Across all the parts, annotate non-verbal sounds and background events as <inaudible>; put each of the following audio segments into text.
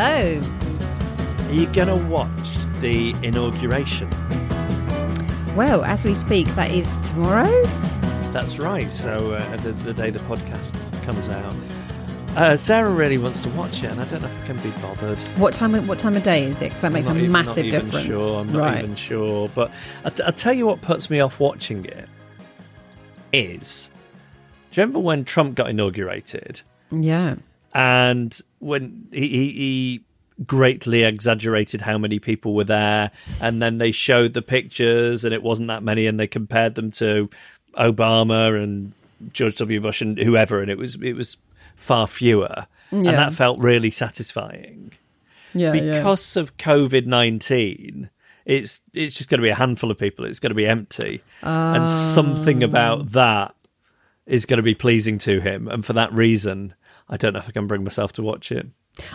Hello. Are you going to watch the inauguration? Well, as we speak, that is tomorrow. That's right. So uh, the, the day the podcast comes out, uh, Sarah really wants to watch it, and I don't know if I can be bothered. What time? What time of day is it? Because that makes a even- massive not even difference. Sure, I'm not right. even sure. But I t- I'll tell you what puts me off watching it is. Do you remember when Trump got inaugurated? Yeah. And when he, he, he greatly exaggerated how many people were there, and then they showed the pictures, and it wasn't that many, and they compared them to Obama and George W. Bush and whoever, and it was it was far fewer, and that felt really satisfying Yeah. yeah. because of COVID nineteen. It's it's just going to be a handful of people. It's going to be empty, and ah. something about that is going to be pleasing to him, and for that reason, I don't know if I can bring myself to watch it.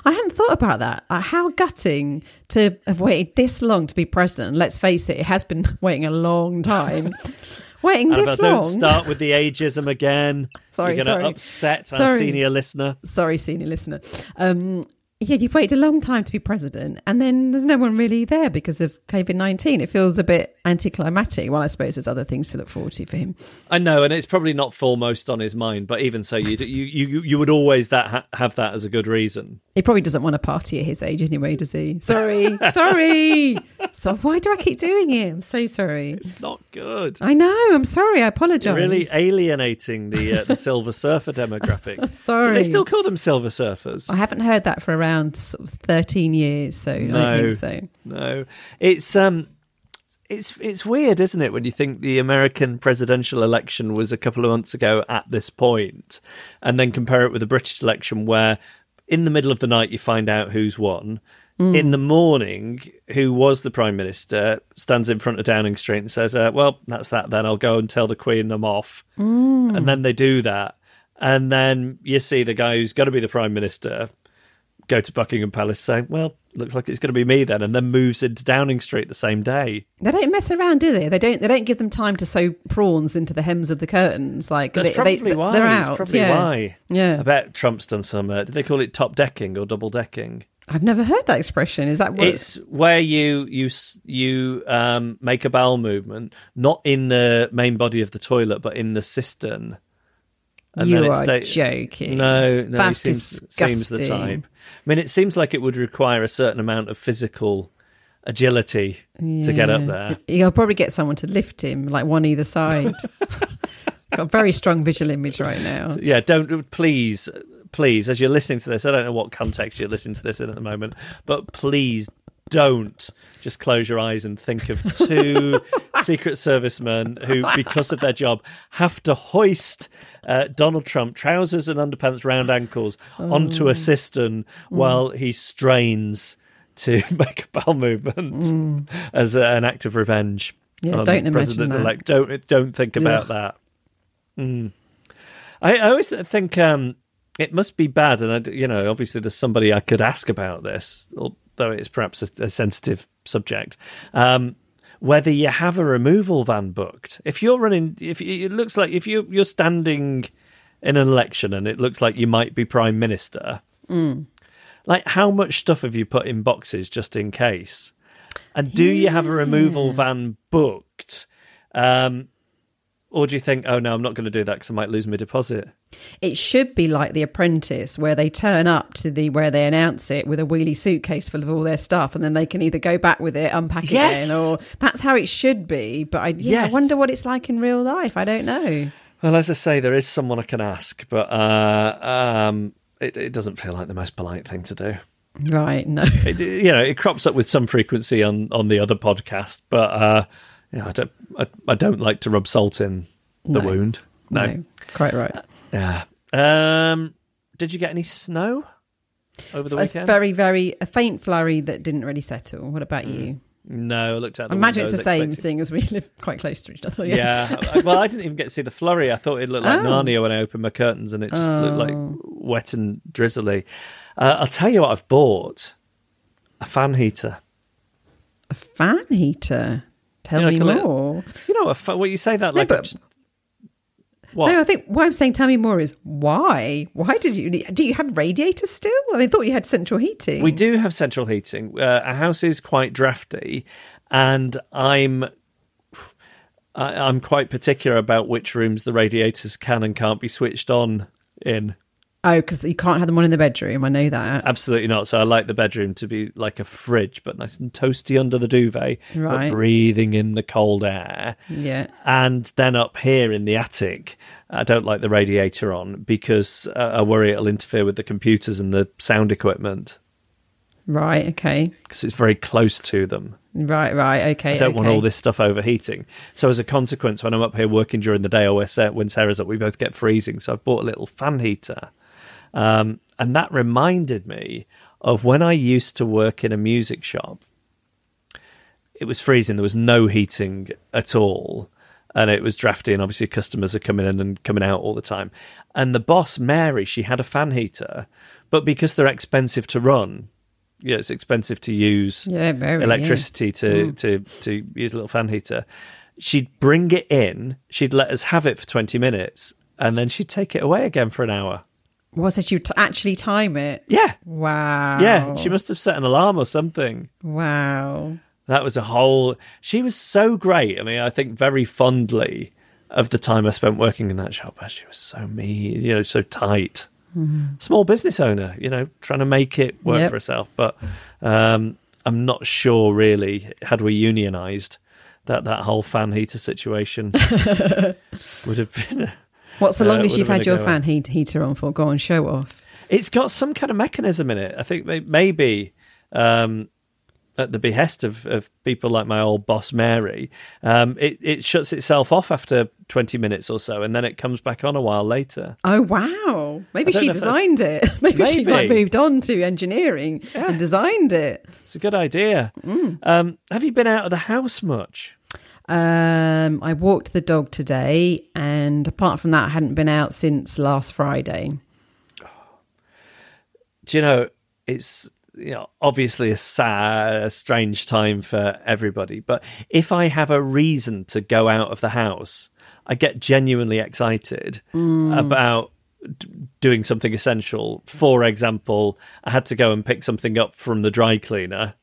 I hadn't thought about that. Uh, how gutting to have waited this long to be president. Let's face it, it has been <laughs> waiting a long time. <laughs> waiting if this long. don't start with the ageism again, <laughs> Sorry, you're going to upset our senior listener. Sorry, senior listener. Um, yeah, you've waited a long time to be president, and then there's no one really there because of COVID 19. It feels a bit anticlimactic. Well, I suppose there's other things to look forward to for him. I know, and it's probably not foremost on his mind, but even so, you you you, you would always that ha- have that as a good reason. He probably doesn't want to party at his age anyway, does he? Sorry, <laughs> sorry. So why do I keep doing it? I'm so sorry. It's not good. I know. I'm sorry. I apologise. You're really alienating the uh, the Silver Surfer demographic. <laughs> sorry. Do they still call them Silver Surfers? I haven't heard that for around sort of 13 years, so I No. don't think so. No, it's um, it's it's weird, isn't it, when you think the American presidential election was a couple of months ago at this point, and then compare it with the British election, where in the middle of the night you find out who's won. In the morning, who was the prime minister stands in front of Downing Street and says, uh, "Well, that's that. Then I'll go and tell the Queen I'm off." And then they do that, and then you see the guy who's going to be the prime minister go to Buckingham Palace saying, "Well, looks like it's going to be me then," and then moves into Downing Street the same day. They don't mess around, do they? They don't. They don't give them time to sew prawns into the hems of the curtains. Like That's they, probably they, why. They're That's probably yeah. why. Yeah. I bet Trump's done some. Uh, did they call it top decking or double decking? I've never heard that expression. Is that what? It's where you you you um, make a bowel movement, not in the main body of the toilet, but in the cistern. And You are joking. No, no, That's he seems, seems the type. I mean, it seems like it would require a certain amount of physical agility to get up there. You'll probably get someone to lift him, like one either side. <laughs> Got a very strong visual image right now. yeah, don't please, please, as you're listening to this, I don't know what context you're listening to this in at the moment, but please don't just close your eyes and think of two <laughs> Secret Servicemen who, because of their job, have to hoist uh, Donald Trump trousers and underpants round ankles onto a cistern while he strains to <laughs> make a bowel movement as a, an act of revenge. Yeah, on don't imagine that. elect. Don't don't think about Ugh. that. I, I always think um, it must be bad, and I, you know, obviously, there's somebody I could ask about this, although it's perhaps a, a sensitive subject. Um, whether you have a removal van booked. If you're running, if it looks like if you you're standing in an election and it looks like you might be prime minister, like how much stuff have you put in boxes just in case? And do you have a removal van booked? Um, or do you think, oh no, I'm not going to do that because I might lose my deposit? It should be like The Apprentice, where they turn up to the where they announce it with a wheelie suitcase full of all their stuff, and then they can either go back with it, unpack it Yes. again, or that's how it should be. But I, yeah, Yes. I wonder what it's like in real life. I don't know. Well, as I say, there is someone I can ask, but uh, um, it, it doesn't feel like the most polite thing to do. Right? No. It, you know, it crops up with some frequency on, on the other podcast, but uh, yeah, I don't I, I don't like to rub salt in the No. wound. No. quite right. Yeah. Um, did you get any snow over the weekend? very, very a faint flurry that didn't really settle. What about you? no, I looked out. I The imagine it's the same, expecting- seeing as we live quite close to each other. Yeah. I- well, I didn't even get to see the flurry. I thought it looked like Oh. Narnia when I opened my curtains, and it just looked like Oh. wet and drizzly. Uh, I'll tell you what I've bought: a fan heater. a fan heater. Tell me like a little- more. You know, a well, you say that like. a but- just- what? No, I think what I'm saying, tell me more, is why? Why did you need, do you have radiators still? I mean thought you had central heating. We do have central heating. Uh, our house is quite drafty, and I'm I, I'm quite particular about which rooms the radiators can and can't be switched on in. Oh, because you can't have them on in the bedroom. I know that. Absolutely not. So I like the bedroom to be like a fridge, but nice and toasty under the duvet, Right. but breathing in the cold air. Yeah. And then up here in the attic, I don't like the radiator on because uh, I worry it'll interfere with the computers and the sound equipment Right. Okay. because it's very close to them. Right. Right. Okay. I don't want all this stuff overheating. So as a consequence, when I'm up here working during the day, or when Sarah's up, we both get freezing. So I've bought a little fan heater, um, and that reminded me of when I used to work in a music shop. It was freezing. There was no heating at all, and it was drafty. And obviously, customers are coming in and coming out all the time. And the boss, Mary, she had a fan heater, but because they're expensive to run, yeah, it's expensive to use Yeah. Very. yeah. electricity to, to to use a little fan heater. She'd bring it in, she'd let us have it for 20 minutes, and then she'd take it away again for an hour. Was it you to actually time it? Yeah. Wow. Yeah. She must have set an alarm or something. Wow. That was a whole. She was so great. I mean, I think very fondly of the time I spent working in that shop. She was so mean, you know, so tight. Small business owner, you know, trying to make it work Yep. for herself. But um, I'm not sure really, had we unionised, that that whole fan heater situation <laughs> would have been. What's the Uh, longest would you've had your fan heat, heater on for? Go on, show off. It's got some kind of mechanism in it. I think maybe um, at the behest of, of people like my old boss Mary, um, it, it shuts itself off after 20 minutes or so, and then it comes back on a while later. Oh wow! Maybe she know if that's- designed it. <laughs> Maybe, she might moved on to engineering Yeah. and designed it. It's a good idea. Um, have you been out of the house much? Um, I walked the dog today, and apart from that, I hadn't been out since last Friday. Do you know, it's you know, obviously a sad, a strange time for everybody. But if I have a reason to go out of the house, I get genuinely excited about d- doing something essential. For example, I had to go and pick something up from the dry cleaner.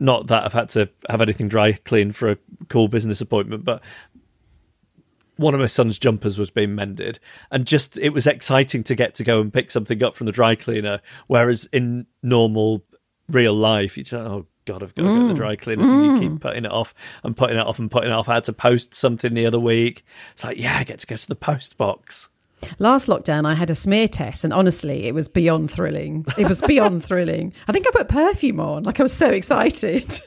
Not that I've had to have anything dry cleaned for a cool business appointment, but one of my son's jumpers was being mended and just it was exciting to get to go and pick something up from the dry cleaner whereas in normal real life you just oh god i've got to go to the mm. dry cleaner so you keep mm. putting it off and putting it off and putting it off. I had to post something the other week. It's like yeah i get to go to the post box Last lockdown, I had a smear test, and honestly, it was beyond thrilling. It was beyond <laughs> thrilling. I think I put perfume on, like I was so excited.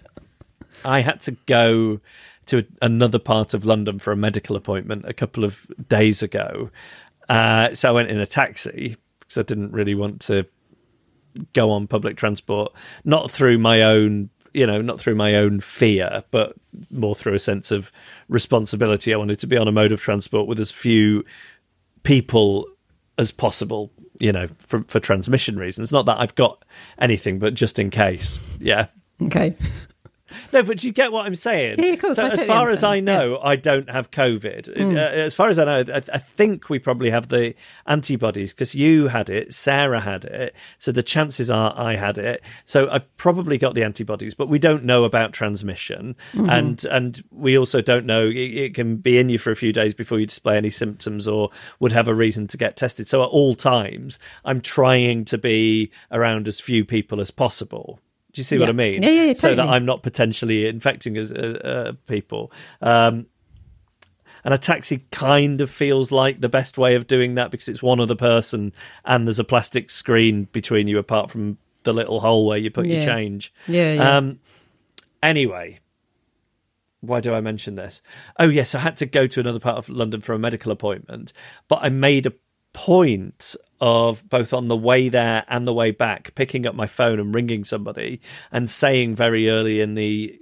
I had to go to another part of London for a medical appointment a couple of days ago. Uh, so I went in a taxi because I didn't really want to go on public transport, not through my own, you know, not through my own fear, but more through a sense of responsibility. I wanted to be on a mode of transport with as few people as possible, you know, for, for transmission reasons. Not that I've got anything, but just in case. Yeah. Okay. No, but you get what I'm saying. Yeah, of course, So I as totally far as I understand, know, I don't have COVID. Mm. Uh, as far as I know, I, I think we probably have the antibodies because you had it, Sarah had it. So the chances are I had it. So I've probably got the antibodies, but we don't know about transmission, Mm-hmm. and and we also don't know it, it can be in you for a few days before you display any symptoms or would have a reason to get tested. So at all times, I'm trying to be around as few people as possible. Do you see what I mean? Yeah, yeah, yeah, So that. I'm not potentially infecting as uh, uh, people. Um, and a taxi kind of feels like the best way of doing that because it's one other person and there's a plastic screen between you apart from the little hole where you put your change. Yeah, yeah. Um, anyway, why do I mention this? Oh, yes, I had to go to another part of London for a medical appointment, but I made a point of both on the way there and the way back picking up my phone and ringing somebody and saying very early in the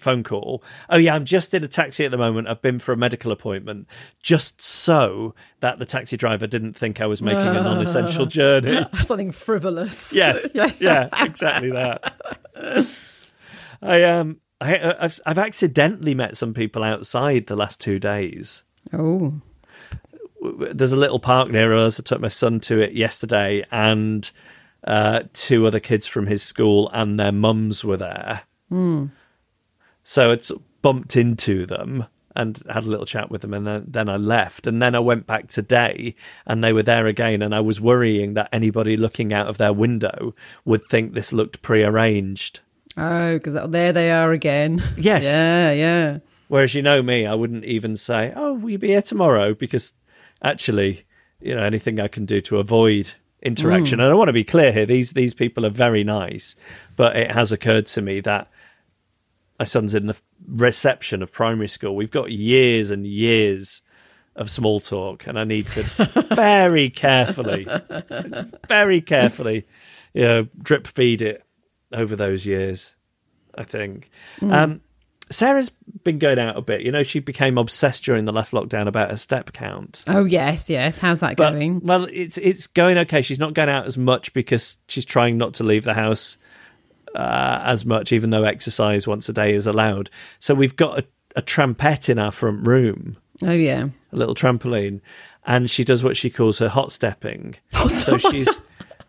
phone call, oh yeah, I'm just in a taxi at the moment. I've been for a medical appointment, just so that the taxi driver didn't think I was making a non-essential <laughs> journey. <laughs> Something frivolous. Yes, <laughs> yeah. yeah, exactly that. I um, I, I've I've accidentally met some people outside the last two days. Oh. There's a little park near us. I took my son to it yesterday, and uh, two other kids from his school and their mums were there. So it's bumped into them and had a little chat with them, and then, then I left. And then I went back today, and they were there again. And I was worrying that anybody looking out of their window would think this looked prearranged. Oh, because there they are again. Yes. Yeah, yeah. Whereas you know me, I wouldn't even say, "Oh, will you be here tomorrow?" Because actually, you know, anything I can do to avoid interaction. And I want to be clear here: these these people are very nice, but it has occurred to me that my son's in the reception of primary school. We've got years and years of small talk, and I need to <laughs> very carefully, very carefully, you know, drip feed it over those years. I think. Um, Sarah's been going out a bit. You know, she became obsessed during the last lockdown about her step count. Oh, yes, yes. How's that But going? well, it's it's going okay. She's not going out as much because she's trying not to leave the house uh, as much, even though exercise once a day is allowed. So we've got a, a trampette in our front room, Oh, yeah. a little trampoline, and she does what she calls her hot stepping. so she's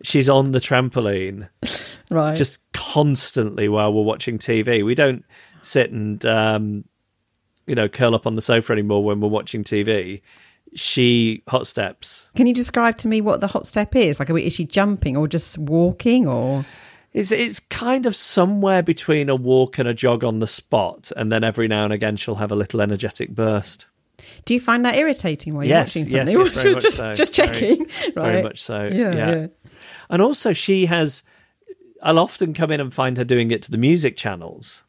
she's on the trampoline <laughs> Right. just constantly while we're watching TV. We don't sit and um, you know curl up on the sofa anymore when we're watching TV. She hot steps. Can you describe to me what the hot step is? Like, is she jumping or just walking or? It's it's kind of somewhere between a walk and a jog on the spot, and then every now and again she'll have a little energetic burst. Do you find that irritating while you're Yes, watching yes, something? yes, yes, very much just, so. just Very- checking. Very <laughs> right. much so. Yeah, yeah. yeah. And also, she has. I'll often come in and find her doing it to the music channels.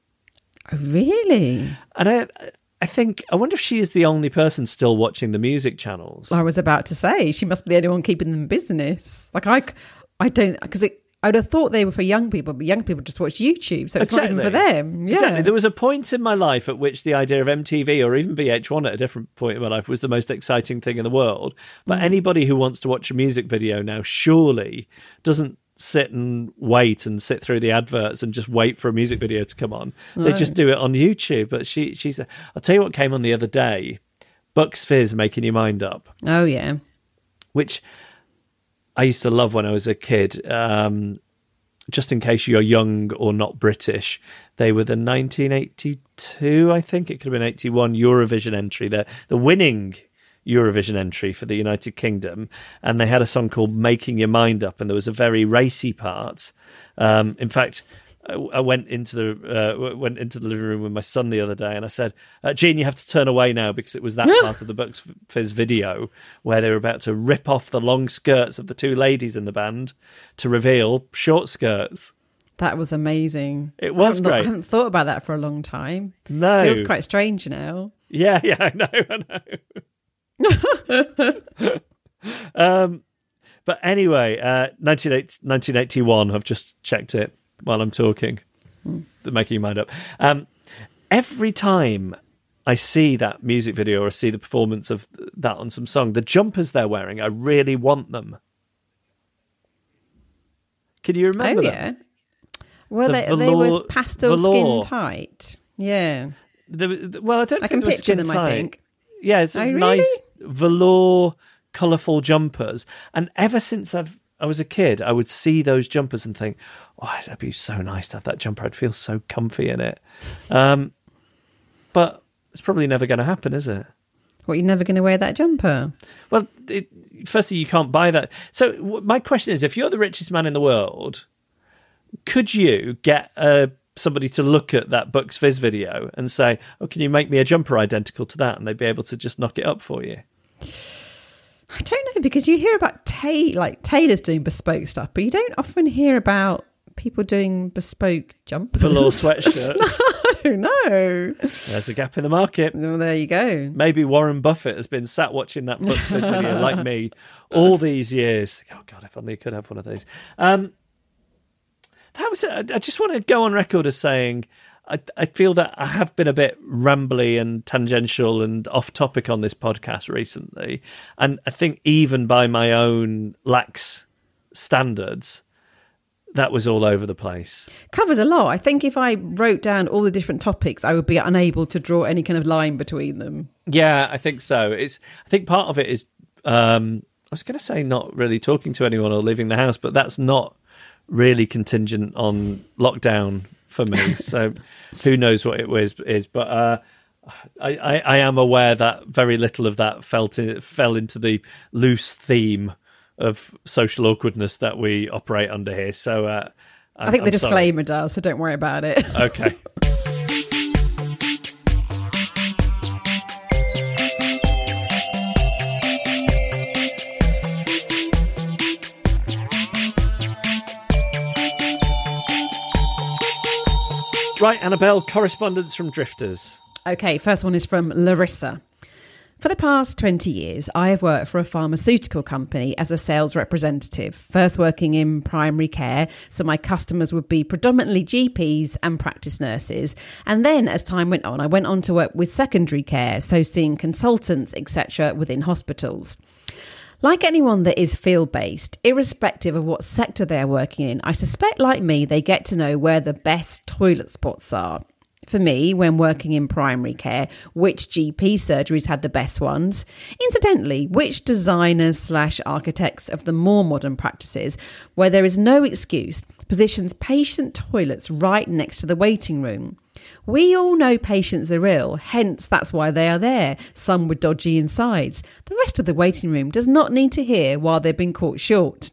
Oh, really? And I, I think I wonder if she is the only person still watching the music channels. I was about to say she must be the only one keeping them in business. Like I, I don't because I would have thought they were for young people, but young people just watch YouTube, so it's not even for them. Yeah, Exactly. There was a point in my life at which the idea of MTV or even VH1 at a different point in my life was the most exciting thing in the world. But Mm. anybody who wants to watch a music video now surely doesn't sit and wait and sit through the adverts and just wait for a music video to come on. They just do it on YouTube. But she, she's. I'll tell you what came on the other day. Bucks Fizz making your mind up oh yeah, which I used to love when I was a kid. Um, just in case you're young or not British, they were the 1982, I think it could have been 81 Eurovision entry. The the winning Eurovision entry for the United Kingdom, and they had a song called "Making Your Mind Up," and there was a very racy part. Um, in fact. I I went into the uh, went into the living room with my son the other day, and I said, uh, "Gene, you have to turn away now because it was that part of the Bucks Fizz video where they were about to rip off the long skirts of the two ladies in the band to reveal short skirts." that was amazing. It was I great. I haven't thought about that for a long time. No, Feels quite strange now. Yeah, <laughs> yeah, I know, I know. <laughs> um, but anyway, uh, 1981, I've just checked it while I'm talking, making your mind up. Um, every time I see that music video or I see the performance of that on some song, the jumpers they're wearing, I really want them. Can you remember oh them? yeah. Well, the they, they was pastel velour. skin tight. Yeah. The- the- well, I don't I think can they were picture skin them, I tight. Yeah, it's Oh, nice velour, colourful jumpers. And ever since I've I was a kid, I would see those jumpers and think, "Oh, it'd be so nice to have that jumper. I'd feel so comfy in it." Um, but it's probably never going to happen, is it? What, you're never going to wear that jumper? Well, it, firstly, you can't buy that. So, w- my question is: if you're the richest man in the world, could you get uh, somebody to look at that Bucks Fizz video and say, "Oh, can you make me a jumper identical to that?" And they'd be able to just knock it up for you. I don't know because you hear about ta- like tailors doing bespoke stuff, but you don't often hear about people doing bespoke jumpers. Velour <laughs> sweatshirts. no, <laughs> no. There's a gap in the market. Well, there you go. Maybe Warren Buffett has been sat watching that Bucks Fizz video like me all <laughs> these years. Oh God, if only I could have one of these. Um, that was. I I just want to go on record as saying I, I feel that I have been a bit rambly and tangential and off topic on this podcast recently, and I think even by my own lax standards, that was all over the place. Covers a lot. I think if I wrote down all the different topics, I would be unable to draw any kind of line between them. Yeah, I think so. It's. I think part of it is. Um, I was going to say not really talking to anyone or leaving the house, but that's not really contingent on lockdown for me. <laughs> so who knows what it was is, but uh, I, I, I am aware that very little of that felt in, fell into the loose theme of social awkwardness that we operate under here. So uh, I think the I'm sorry. disclaimer does, so don't worry about it. Okay. <laughs> Right, Annabelle, correspondence from Drifters. Okay, first one is from Larissa. For the past 20 years, I have worked for a pharmaceutical company as a sales representative, first working in primary care, so my customers would be predominantly GPs and practice nurses. And then as time went on, I went on to work with secondary care, so seeing consultants, etc., within hospitals. Like anyone that is field based, irrespective of what sector they're working in, I suspect, like me, they get to know where the best toilet spots are. For me, when working in primary care, which GP surgeries had the best ones? Incidentally, which designers slash architects of the more modern practices, where there is no excuse, positions patient toilets right next to the waiting room? We all know patients are ill, hence that's why they are there, some with dodgy insides. The rest of the waiting room does not need to hear while they've been caught short.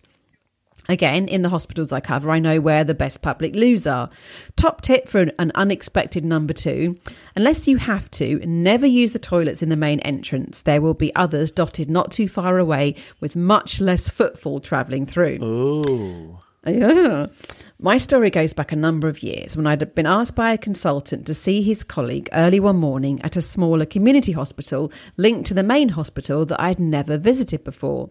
Again, in the hospitals I cover, I know where the best public loos are. Top tip for an, unexpected number two unless you have to, never use the toilets in the main entrance. There will be others dotted not too far away with much less footfall travelling through. Ooh. Yeah. My story goes back a number of years when I'd been asked by a consultant to see his colleague early one morning at a smaller community hospital linked to the main hospital that I'd never visited before.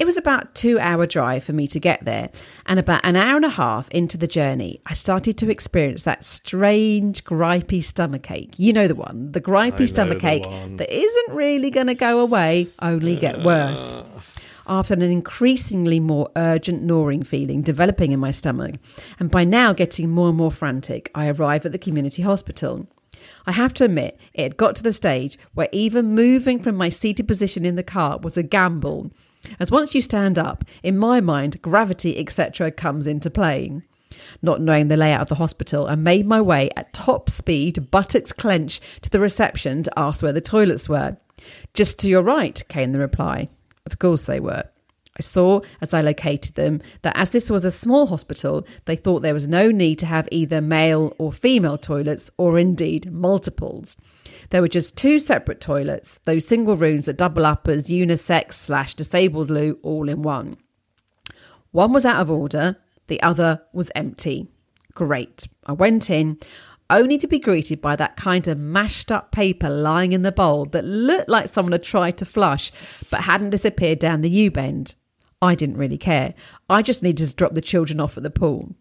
It was about two hour drive for me to get there, and about an hour and a half into the journey, I started to experience that strange, gripey stomach ache. You know the one, the gripey stomach ache that isn't really going to go away, only get worse after an increasingly more urgent gnawing feeling developing in my stomach, and by now getting more and more frantic, I arrive at the community hospital. I have to admit, it had got to the stage where even moving from my seated position in the car was a gamble, as once you stand up, in my mind, gravity, etc., comes into play. Not knowing the layout of the hospital, I made my way at top speed, buttocks clenched, to the reception to ask where the toilets were. Just to your right, came the reply. Of course they were. I saw, as I located them, that as this was a small hospital, they thought there was no need to have either male or female toilets, or indeed multiples. There were just two separate toilets, those single rooms that double up as unisex slash disabled loo all in one. One was out of order, the other was empty. Great. I went in, only to be greeted by that kind of mashed up paper lying in the bowl that looked like someone had tried to flush but hadn't disappeared down the U bend. I didn't really care. I just needed to drop the children off at the pool.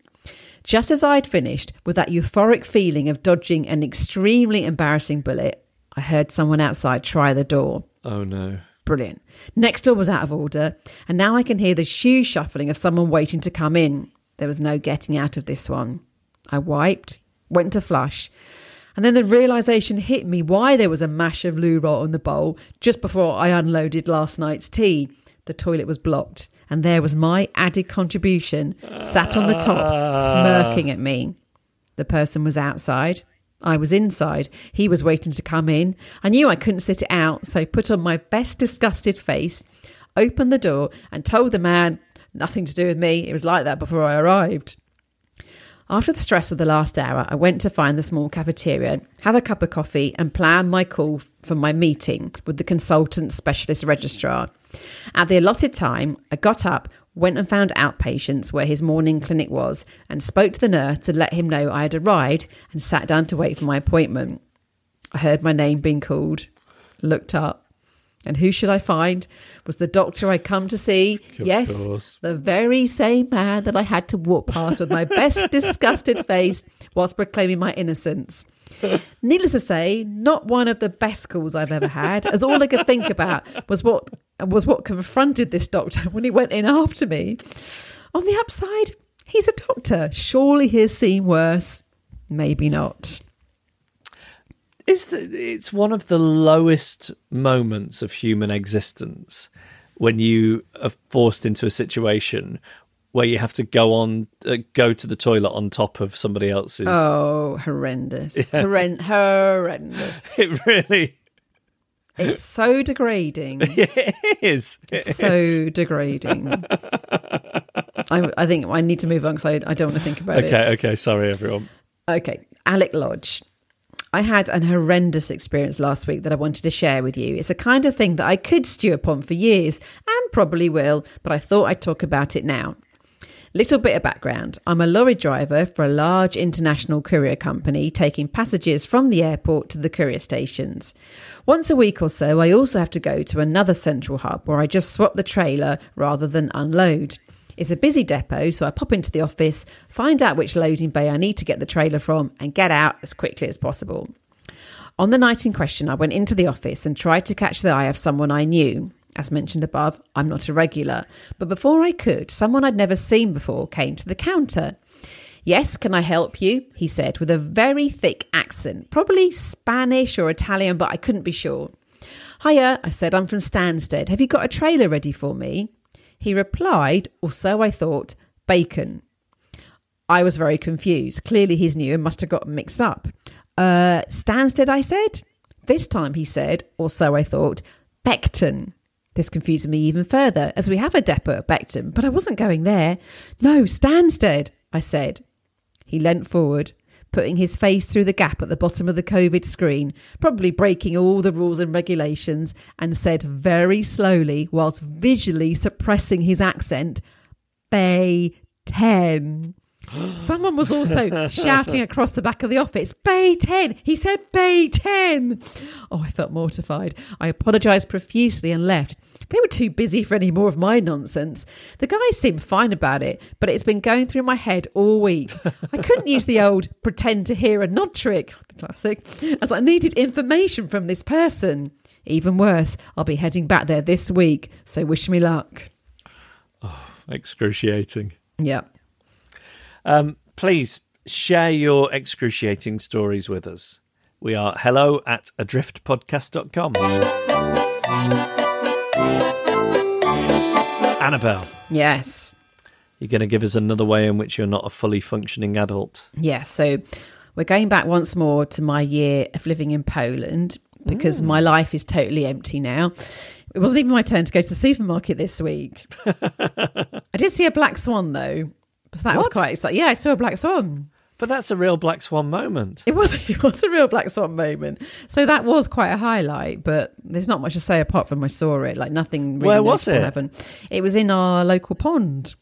Just as I'd finished with that euphoric feeling of dodging an extremely embarrassing bullet, I heard someone outside try the door. Oh no. Brilliant. Next door was out of order, and now I can hear the shoe shuffling of someone waiting to come in. There was no getting out of this one. I wiped, went to flush, and then the realization hit me why there was a mash of loo roll on the bowl just before I unloaded last night's tea. The toilet was blocked, and there was my added contribution sat on the top, smirking at me. The person was outside. I was inside. He was waiting to come in. I knew I couldn't sit it out, so I put on my best disgusted face, opened the door, and told the man, nothing to do with me. It was like that before I arrived. After the stress of the last hour, I went to find the small cafeteria, have a cup of coffee, and plan my call for my meeting with the consultant specialist registrar. At the allotted time, I got up, went and found outpatients where his morning clinic was, and spoke to the nurse to let him know I had arrived and sat down to wait for my appointment. I heard my name being called, looked up, and who should I find was the doctor I'd come to see. Of yes, course. the very same man that I had to walk past with my <laughs> best disgusted face whilst proclaiming my innocence. <laughs> Needless to say, not one of the best calls I've ever had, as all I could think about was what was what confronted this doctor <laughs> when he went in after me. On the upside, he's a doctor. Surely he's seen worse. Maybe not. It's the, it's one of the lowest moments of human existence when you are forced into a situation where you have to go on uh, go to the toilet on top of somebody else's. Oh, horrendous. Horren- horrendous. <laughs> It really It's so degrading. <laughs> it is. It is. so degrading. <laughs> I, I think I need to move on because I, I don't want to think about it. Okay, okay. Sorry, everyone. Okay, Alec Lodge. I had an horrendous experience last week that I wanted to share with you. It's a kind of thing that I could stew upon for years and probably will, but I thought I'd talk about it now. Little bit of background. I'm a lorry driver for a large international courier company taking passengers from the airport to the courier stations. Once a week or so, I also have to go to another central hub where I just swap the trailer rather than unload. It's a busy depot, so I pop into the office, find out which loading bay I need to get the trailer from, and get out as quickly as possible. On the night in question, I went into the office and tried to catch the eye of someone I knew. As mentioned above, I'm not a regular, but before I could, someone I'd never seen before came to the counter. Yes, can I help you? He said with a very thick accent, probably Spanish or Italian, but I couldn't be sure. Hiya, I said, I'm from Stansted. Have you got a trailer ready for me? He replied, or so I thought, bacon. I was very confused. Clearly, he's new and must have got mixed up. Uh, Stansted, I said. This time he said, or so I thought, Beckton. This confused me even further, as we have a depot at Beckton, but I wasn't going there. No, Stansted, I said. He leant forward, putting his face through the gap at the bottom of the COVID screen, probably breaking all the rules and regulations, and said very slowly, whilst visually suppressing his accent, Bay 10. Someone was also <laughs> shouting across the back of the office, Bay 10. He said Bay 10. Oh, I felt mortified. I apologised profusely and left. They were too busy for any more of my nonsense. The guys seemed fine about it, but it's been going through my head all week. I couldn't use the old pretend to hear a nod trick, <laughs> the classic, as I needed information from this person. Even worse, I'll be heading back there this week, so wish me luck. Oh, excruciating. Yeah. Um, please share your excruciating stories with us. We are hello at adriftpodcast.com. Annabelle, Yes. you're going to give us another way in which you're not a fully functioning adult. Yeah, so we're going back once more to my year of living in Poland because my life is totally empty now. It wasn't even my turn to go to the supermarket this week. <laughs> I did see a black swan though. So that was quite exciting. Yeah, I saw a black swan. But that's a real Black Swan moment. It was <laughs> it was a real black swan moment. So that was quite a highlight, but there's not much to say apart from I saw it. Like nothing really Where was it? happened. It was in our local pond.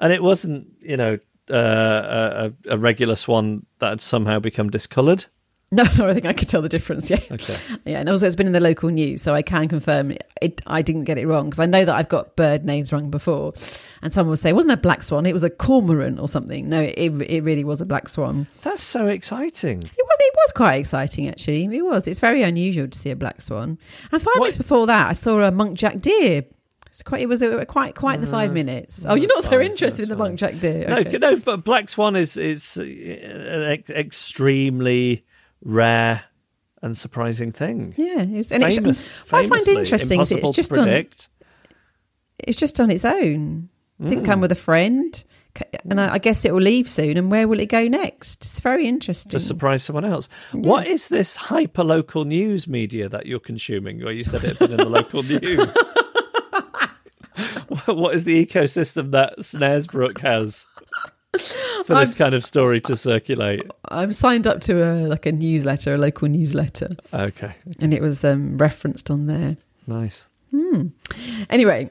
And it wasn't, you know, uh, a, a regular swan that had somehow become discoloured. <laughs> No, no, I think I could tell the difference. Yeah, Okay. <laughs> yeah, and also it's been in the local news, so I can confirm it. I didn't get it wrong because I know that I've got bird names wrong before, and someone would say, "It "Wasn't a black swan? It was a cormorant or something." No, it it really was a black swan. That's so exciting. It was it was quite exciting actually. It was. It's very unusual to see a black swan. And five What- minutes before that, I saw a muntjac deer It's quite, it was a, quite quite the uh, five minutes. Oh, you're not so interested in the muntjac deer. No, Okay. no, but Black Swan is is uh, an ex- extremely rare and surprising thing. Yeah, it's, and it's, Famous, I find interesting it's just to on it's just on its own. Didn't Mm. come with a friend, and I, I guess it will leave soon. And where will it go next? It's very interesting. to surprise someone else. What is this hyper local news media that you're consuming? Where you said it had been in the local <laughs> news. What- <laughs> what is the ecosystem that Snaresbrook has <laughs> for this I'm- kind of story to circulate? I'm signed up to a like a newsletter, a local newsletter, Okay, and it was um, referenced on there. nice. Anyway,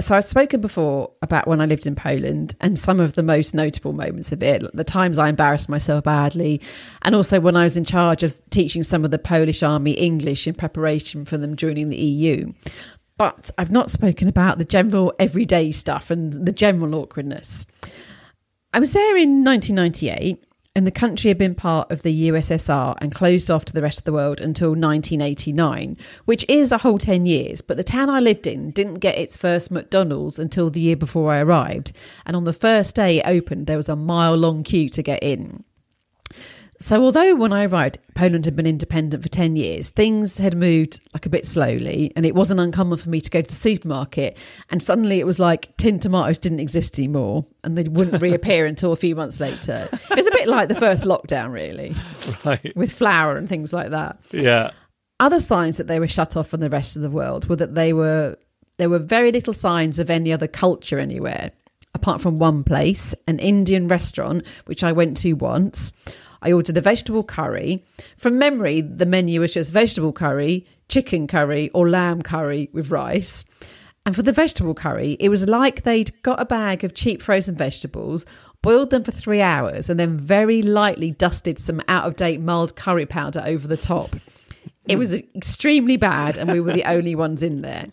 so I've spoken before about when I lived in Poland and some of the most notable moments of it, the times I embarrassed myself badly, and also when I was in charge of teaching some of the Polish army English in preparation for them joining the EU. But I've not spoken about the general everyday stuff and the general awkwardness. I was there in 1998, and the country had been part of the USSR and closed off to the rest of the world until 1989, which is a whole 10 years. But the town I lived in didn't get its first McDonald's until the year before I arrived. And on the first day it opened, there was a mile long queue to get in. So, although when I arrived, Poland had been independent for 10 years, things had moved like a bit slowly, and it wasn't uncommon for me to go to the supermarket, and suddenly it was like tin tomatoes didn't exist anymore, and they wouldn't reappear until a few months later. It was a bit like the first lockdown, really, Right. with flour and things like that. Yeah. Other signs that they were shut off from the rest of the world were that they were there were very little signs of any other culture anywhere, apart from one place, an Indian restaurant, which I went to once. I ordered a vegetable curry. From memory, the menu was just vegetable curry, chicken curry, or lamb curry with rice. And for the vegetable curry, it was like they'd got a bag of cheap frozen vegetables, boiled them for three hours, and then very lightly dusted some out of date mild curry powder over the top. It was hmm. extremely bad, and we were the only ones in there.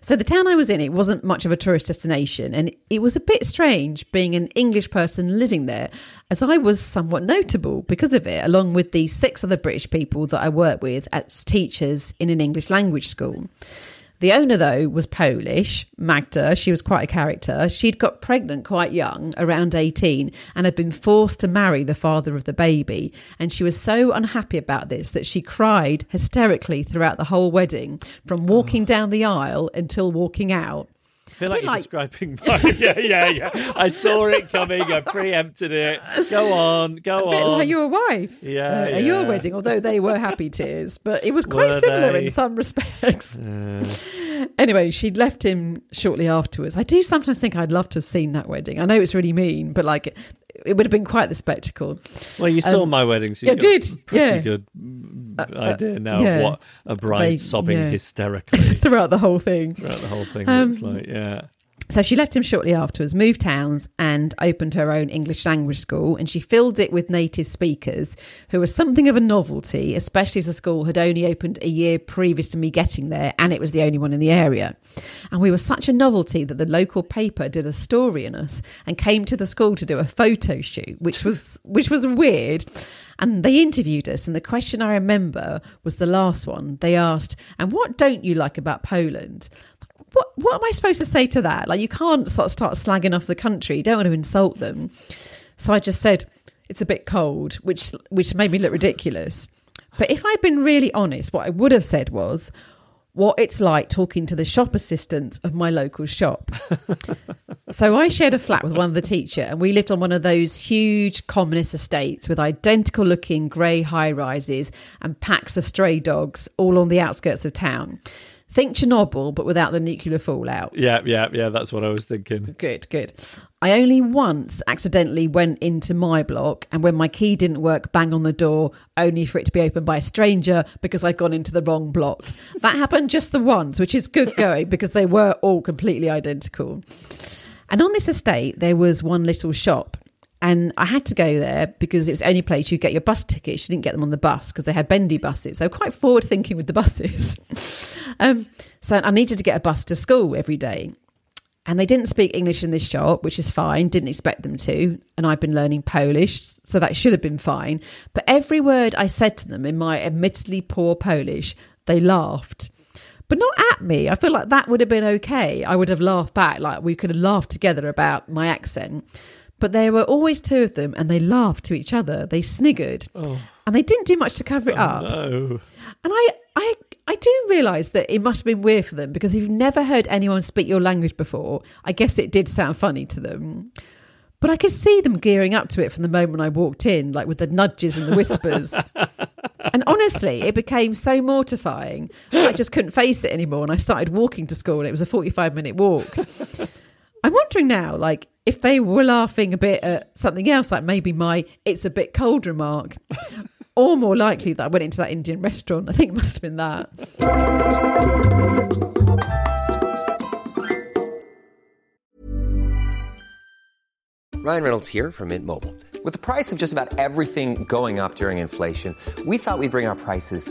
So the town I was in, it wasn't much of a tourist destination, and it was a bit strange being an English person living there, as I was somewhat notable because of it, along with the six other British people that I worked with as teachers in an English language school. The owner, though, was Polish, Magda. She was quite a character. She'd got pregnant quite young, around 18, and had been forced to marry the father of the baby. And she was so unhappy about this that she cried hysterically throughout the whole wedding, from walking oh. down the aisle until walking out. I feel like you're like- describing <laughs> my. yeah, yeah, yeah. I saw it coming. I preempted it. Go on, go A bit on. like your wife Yeah, uh, at your wedding, although they were happy <laughs> tears, but it was quite Were similar they? in some respects. Anyway, she'd left him shortly afterwards. I do sometimes think I'd love to have seen that wedding. I know it's really mean, but like it would have been quite the spectacle. Well, you saw Um, my wedding, so you got did, a pretty yeah. good mm, idea now yeah. of what a bride Vague, sobbing yeah. hysterically <laughs> throughout the whole thing. throughout the whole thing Um, looks like. Yeah. So she left him shortly afterwards, moved towns, and opened her own English language school. And she filled it with native speakers, who were something of a novelty, especially as the school had only opened a year previous to me getting there, and it was the only one in the area. And we were such a novelty that the local paper did a story on us and came to the school to do a photo shoot, which was <laughs> which was weird. And they interviewed us, and the question I remember was the last one. They asked, "And what don't you like about Poland?" What what am I supposed to say to that? Like you can't sort of start slagging off the country. You don't want to insult them. So I just said it's a bit cold, which which made me look ridiculous. But if I'd been really honest, what I would have said was what it's like talking to the shop assistants of my local shop. <laughs> so I shared a flat with one of the teacher and we lived on one of those huge communist estates with identical looking grey high rises and packs of stray dogs all on the outskirts of town. Think Chernobyl, but without the nuclear fallout. Yeah, yeah, yeah. That's what I was thinking. Good, good. I only once accidentally went into my block, and when my key didn't work, bang on the door, only for it to be opened by a stranger because I'd gone into the wrong block. That happened just the once, which is good going because they were all completely identical. And on this estate, there was one little shop. And I had to go there because it was the only place you get your bus tickets. You didn't get them on the bus because they had bendy buses. So quite forward thinking with the buses. <laughs> um, so I needed to get a bus to school every day. And they didn't speak English in this shop, which is fine. Didn't expect them to. And I've been learning Polish, so that should have been fine. But every word I said to them in my admittedly poor Polish, they laughed. but not at me. I feel like that would have been okay. I would have laughed back, like we could have laughed together about my accent. But there were always two of them, and they laughed to each other. They sniggered, oh. and they didn't do much to cover it oh, up. Oh, No. And I, I, I do realise that it must have been weird for them because if you've never heard anyone speak your language before, I guess it did sound funny to them. But I could see them gearing up to it from the moment I walked in, like with the nudges and the whispers. <laughs> and honestly, it became so mortifying. I just couldn't face it anymore. And I started walking to school, and it was a 45 minute walk. I'm wondering now, like, if they were laughing a bit at something else, like maybe my it's a bit cold remark, <laughs> or more likely that I went into that Indian restaurant. I think it must have been that. Ryan Reynolds here from Mint Mobile. With the price of just about everything going up during inflation, we thought we'd bring our prices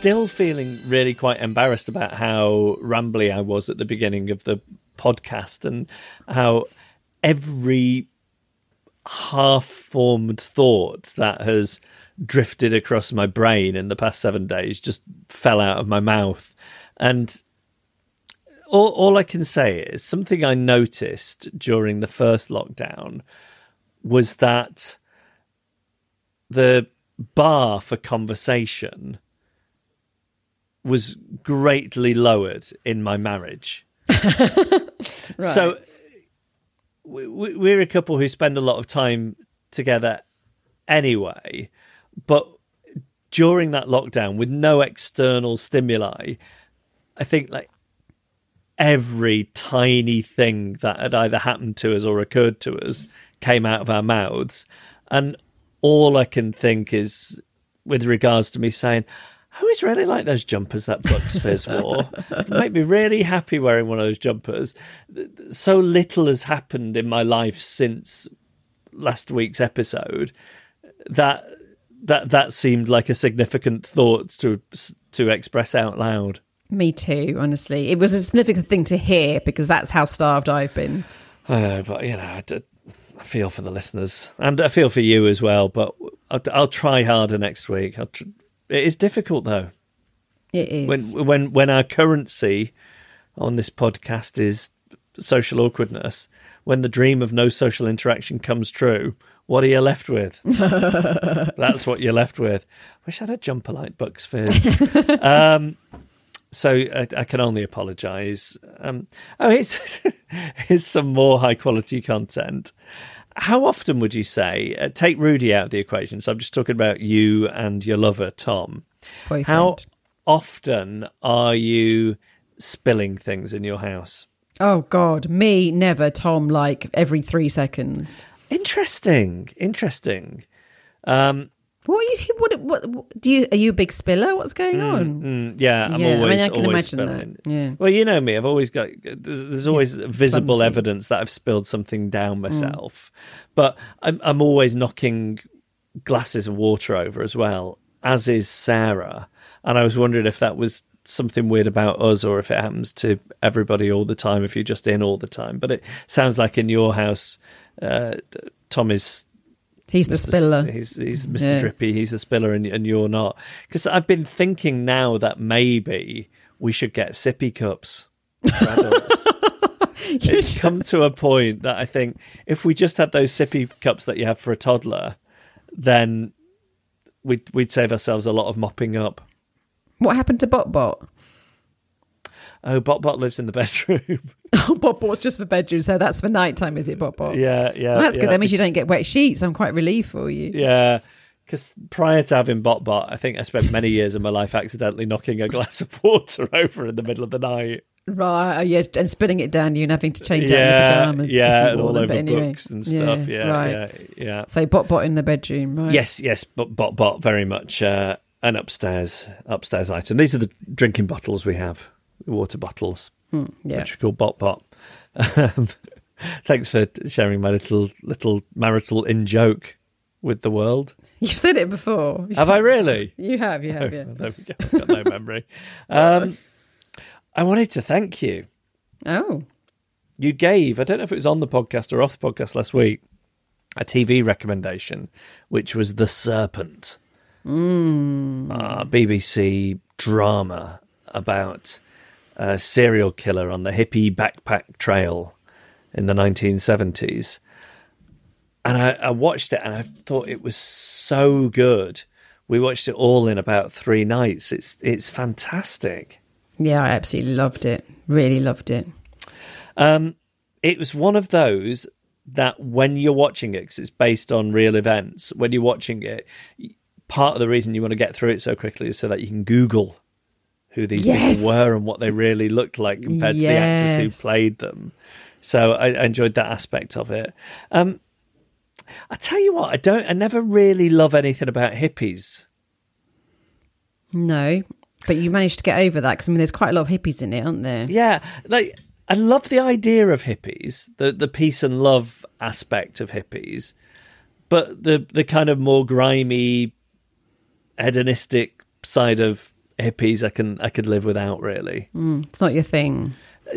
still feeling really quite embarrassed about how rambly I was at the beginning of the podcast and how every half formed thought that has drifted across my brain in the past seven days just fell out of my mouth. And all, all I can say is something I noticed during the first lockdown was that the bar for conversation was greatly lowered in my marriage. <laughs> So we, we- we're a couple who spend a lot of time together anyway, but during that lockdown with no external stimuli, I think like every tiny thing that had either happened to us or occurred to us came out of our mouths. And all I can think is with regards to me saying, I always really like those jumpers that Bucks Fizz wore. It made me really happy wearing one of those jumpers. So little has happened in my life since last week's episode that that that seemed like a significant thought to to express out loud. Me too, honestly. It was a significant thing to hear because that's how starved I've been. Uh, but you know, I feel for the listeners, and I feel for you as well. But I'll, I'll try harder next week. I'll tr- it is difficult though It is. when when when our currency on this podcast is social awkwardness. When the dream of no social interaction comes true, what are you left with? <laughs> That's what you're left with. Wish I had a jumper like Bucks Fizz. <laughs> um, so I, I can only apologise. Um, oh, here's, here's <laughs> some more high quality content. How often would you say uh, take Rudy out of the equation? So I'm just talking about you and your lover Tom. Boyfriend. How often are you spilling things in your house? Oh God, me never. Tom, like every three seconds. Interesting, interesting. What are you? What, what? do you? Are you a big spiller? What's going on? Mm, yeah, I'm Yeah, I mean, always I can always spilling. that, yeah. Well, you know me. I've always got. There's, there's always visible clumsy. evidence that I've spilled something Mm. down myself, but I'm I'm always knocking glasses of water over as well. As is Sarah, and I was wondering if that was something weird about us or if it happens to everybody all the time if you're just in all the time but it sounds like in your house uh, tom is He's the spiller. He's he's Mr. Yeah. Drippy. He's the spiller, and and you're not. Because I've been thinking now that maybe we should get sippy cups for adults. <laughs> it's come to a point that I think if we just had those sippy cups that you have for a toddler, then we'd we'd save ourselves a lot of mopping up. What happened to Bot Bot? Oh, Bot Bot lives in the <laughs> bedroom. Oh, Bot Bot's just for bedroom, so that's for nighttime, is it, Bot Bot? yeah, yeah. Well, that's yeah. good. That means you don't get wet sheets. I'm quite relieved for you. Yeah. Because prior to having Bot Bot, I think I spent many years of my life accidentally knocking a glass of water <laughs> over in the middle of the night. Right, oh, yeah, and spilling it down you and having to change out yeah, your pajamas. yeah, all them, over anyway. books and stuff. Yeah, right. yeah, yeah. So bot bot in the bedroom, right? Yes, yes, but but but very much uh, an upstairs upstairs item. These are the drinking bottles we have, water bottles, Hmm, yeah. which we call bot bot. Um, <laughs> Thanks for sharing my little little marital in joke with the world. <laughs> You've said it before. <laughs> Have I really? You have, you Oh, have, yeah. well, there we go. I've got no memory. Um, I wanted to thank you. Oh, You gave, I don't know if it was on the podcast or off the podcast last week, a TV recommendation, which was The Serpent, Mm. a BBC drama about a serial killer on the hippie backpack trail in the 1970s. And I, I watched it and I thought it was so good. We watched it all in about three nights. It's it's fantastic. yeah, I absolutely loved it. Really loved it. Um, it was one of those that when you're watching it, because it's based on real events, when you're watching it, part of the reason you want to get through it so quickly is so that you can Google who these Yes. people were and what they really looked like compared to the actors who played them. So I, I enjoyed that aspect of it. Um, I tell you what, I don't. I never really love anything about hippies. No, but you managed to get over that because I mean, there's quite a lot of hippies in it, aren't there? Yeah, like I love the idea of hippies, the the peace and love aspect of hippies, but the the kind of more grimy, hedonistic side of hippies, I can I could live without really. Mm, it's not your thing.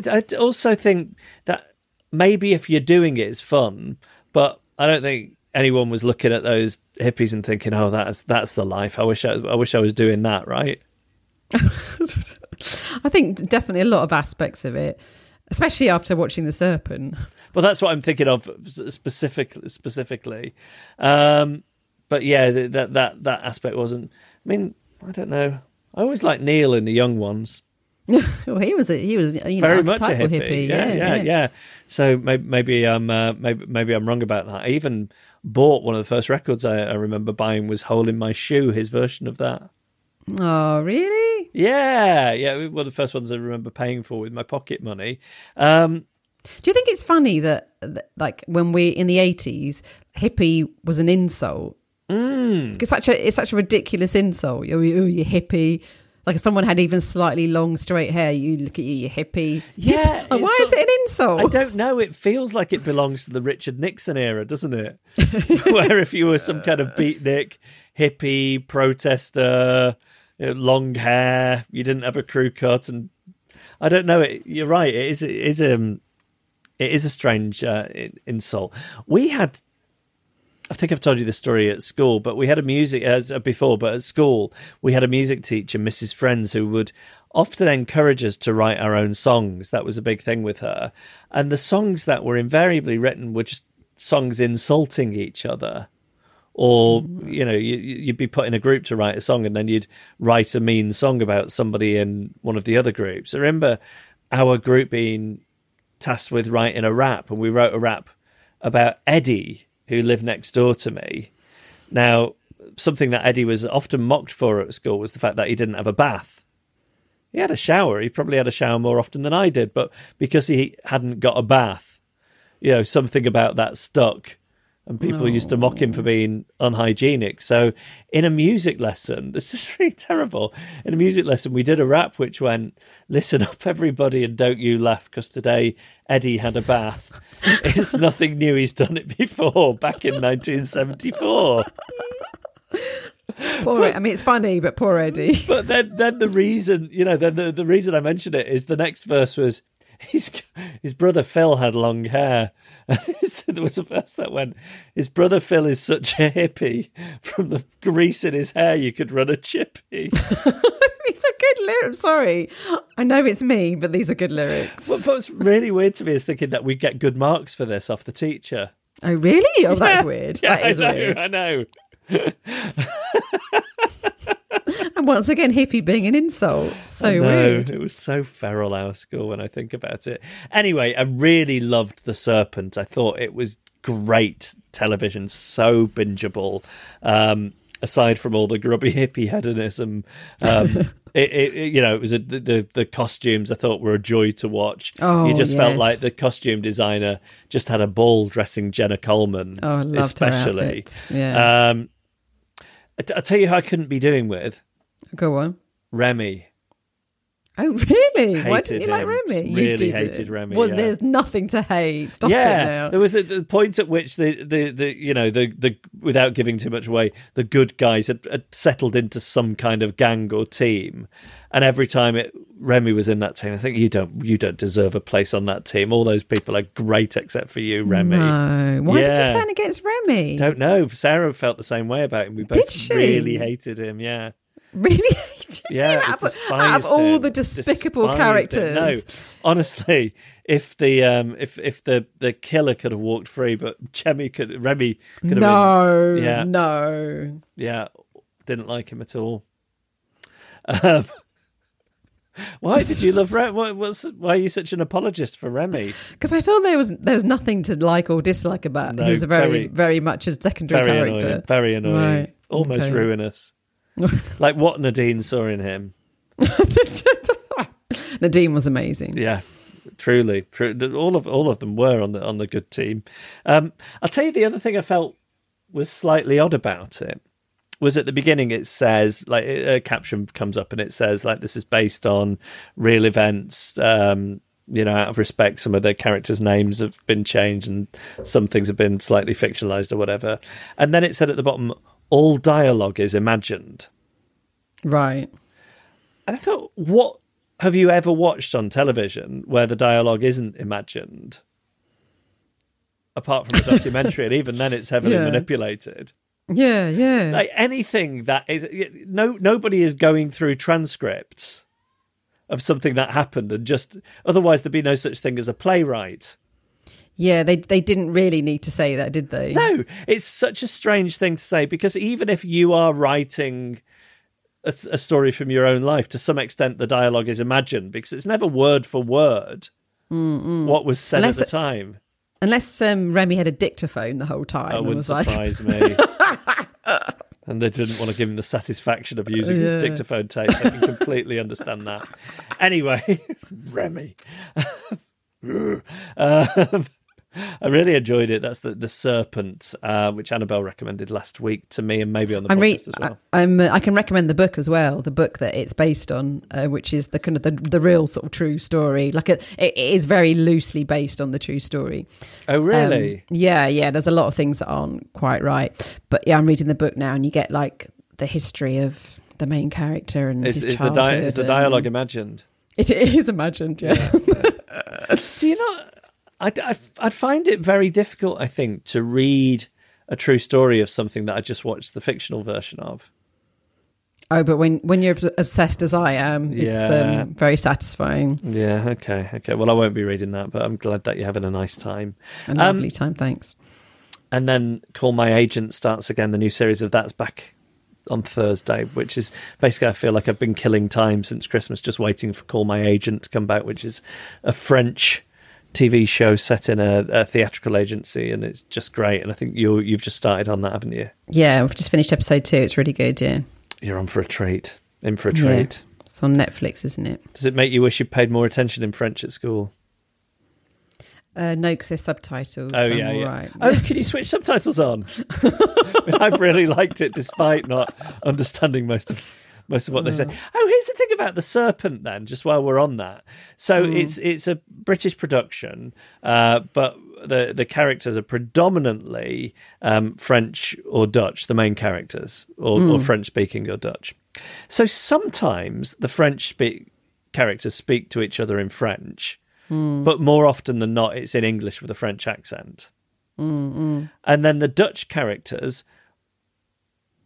I also think that maybe if you're doing it, it's fun, but I don't think anyone was looking at those hippies and thinking, "Oh, that's that's the life. I wish I, I wish I was doing that." Right? <laughs> I think definitely a lot of aspects of it, especially after watching The Serpent. Well, that's what I'm thinking of specifically. Specifically, um, but yeah, that that that aspect wasn't. I mean, I don't know. I always like Neil in the young ones. <laughs> well, he was a he was you know, Very much a archetypal hippie. Yeah, yeah, yeah, So maybe maybe I'm uh, maybe maybe I'm wrong about that. I even bought one of the first records I, I remember buying was "Hole in My Shoe," his version of that. Oh, really? Yeah, yeah, one of the first ones I remember paying for with my pocket money. Um, Do you think it's funny that, that like when we're in the eighties, hippie was an insult? Mm. It's such a it's such a ridiculous insult. You're, oh, you hippie. Like if someone had even slightly long straight hair, you look at you, you hippie. Yeah, Like, why is it an insult? I don't know. It feels like it belongs to the Richard Nixon era, doesn't it? <laughs> Where if you were some kind of beatnik, hippie, protester, long hair, you didn't have a crew cut, and I don't know. It, you're right. It is. It is. Um, it is a strange uh, insult. We had. I think I've told you the story at school, but we had a music as uh, before. But at school, we had a music teacher, Mrs. Friends, who would often encourage us to write our own songs. That was a big thing with her, and the songs that were invariably written were just songs insulting each other. Or you know, you, you'd be put in a group to write a song, and then you'd write a mean song about somebody in one of the other groups. I remember our group being tasked with writing a rap, and we wrote a rap about Eddie, who lived next door to me. Now, something that Eddie was often mocked for at school was the fact that he didn't have a bath. He had a shower. He probably had a shower more often than I did, but because he hadn't got a bath, you know, something about that stuck. And people used to mock him for being unhygienic. So, in a music lesson, <laughs> this is really terrible. In a music lesson, we did a rap which went, Listen up, everybody, and don't you laugh, because today Eddie had a bath. <laughs> it's nothing new. He's done it before, back in 1974. Poor, I mean, it's funny, but poor Eddie. <laughs> But then, then the reason, you know, then the, the reason I mentioned it is the next verse was his his brother Phil had long hair. <laughs> There was a verse that went, his brother Phil is such a hippie. From the grease in his hair, you could run a chippy. <laughs> these are good lyrics. I'm sorry. I know it's me, but these are good lyrics. What what's really weird to me is thinking that we get good marks for this off the teacher. Oh, really? Oh, that's Yeah. weird. <laughs> Yeah, that is I know, weird. I know. <laughs> And once again, hippie being an insult. So weird. It was so feral our school when I think about it. Anyway, I really loved The Serpent. I thought it was great television, so bingeable. Um, aside from all the grubby hippie hedonism, um, <laughs> it, it, you know, it was a, the, the the costumes I thought were a joy to watch. Oh, you just felt like the costume designer just had a ball dressing Jenna Coleman, Oh, I loved her especially. yeah. Um, I, I tell you, who I couldn't be doing with Go on. Remy. Oh, really? Why didn't you like. Remy? you Really did hated it. Remy, Well, yeah. there's nothing to hate. Stop it yeah, now. there was a the point at which the, the, the you know the the without giving too much away, the good guys had, had settled into some kind of gang or team, and every time it Remy was in that team, I think you don't you don't deserve a place on that team. All those people are great except for you, Remy. No. Why did you turn against Remy? Don't know. Sarah felt the same way about him. We both really hated him. Yeah. Really hated <laughs> <laughs> Yeah, out, of, out of all the despicable Despised him. characters. No, honestly, if the um, if if the the killer could have walked free, but Chemi could, Remy could have No, been, yeah, no. yeah, didn't like him at all. Um, <laughs> why did you love Remy? Why, what's, why are you such an apologist for Remy? Because I felt there was there was nothing to like or dislike about. No, he was a very, very- very, much a secondary Very character. annoying. Very annoying. Right, Almost okay. ruinous. <laughs> like what Nadine saw in him. <laughs> Nadine was amazing. Yeah, truly. All of all of them were on the on the good team. Um, I'll tell you the other thing I felt was slightly odd about it was at the beginning. It says like a caption comes up and it says like this is based on real events. Um, you know, out of respect, some of the characters' names have been changed and some things have been slightly fictionalized or whatever. And then it said at the bottom, all dialogue is imagined. Right. And I thought, what have you ever watched on television where the dialogue isn't imagined? Apart from the documentary, and even then it's heavily Yeah. manipulated. Yeah, yeah. Like anything that is, no, nobody is going through transcripts of something that happened, and just otherwise there'd be no such thing as a playwright. Yeah, they they didn't really need to say that, did they? No, it's such a strange thing to say because even if you are writing a story from your own life, to some extent the dialogue is imagined because it's never word for word what was said Unless at the time. Unless um, Remy had a dictaphone the whole time. That and wouldn't was like, surprise me. <laughs> and they didn't want to give him the satisfaction of using his dictaphone tape. I can completely understand that. <laughs> Anyway, <laughs> Remy. um, I really enjoyed it. That's the the Serpent, uh, which Annabel recommended last week to me, and maybe on the I'm podcast re- as well. I, I'm, uh, I can recommend the book as well, the book that it's based on, uh, which is the kind of the, the real sort of true story. Like it, it is very loosely based on the true story. oh, really? Um, yeah, yeah. There's a lot of things that aren't quite right, but yeah, I'm reading the book now, and you get like the history of the main character and is, his is the di- childhood is the and- dialogue imagined? <laughs> It is imagined, yeah. <laughs> Do you not? I'd, I'd, I'd find it very difficult, I think, to read a true story of something that I just watched the fictional version of. oh, but when when you're obsessed as I am, it's Yeah. um, very satisfying. Yeah, okay, okay. Well, I won't be reading that, but I'm glad that you're having a nice time. A Um, lovely time, thanks. And then Call My Agent starts again. The new series of that's back on Thursday, which is basically, I feel like I've been killing time since Christmas, just waiting for Call My Agent to come back, which is a French TV show set in a, a theatrical agency, and it's just great. And I think you you've just started on that, haven't you? Yeah, we've just finished episode two. It's really good. Yeah, You're on for a treat. In for a Yeah. treat. it's on Netflix, isn't it? Does it make you wish you paid more attention in French at school? Uh, no, because there's subtitles. Oh so yeah, yeah. right. Oh, can you switch subtitles on? <laughs> <laughs> I've really liked it, despite not understanding most of most of what they say. Hmm. Oh, here's the thing about the Serpent. Then, just while we're on that, so hmm. it's it's a British production, uh, but the the characters are predominantly um, French or Dutch. The main characters, or, or hmm. French speaking or Dutch. So sometimes the French speak characters speak to each other in French, but more often than not, it's in English with a French accent. And then the Dutch characters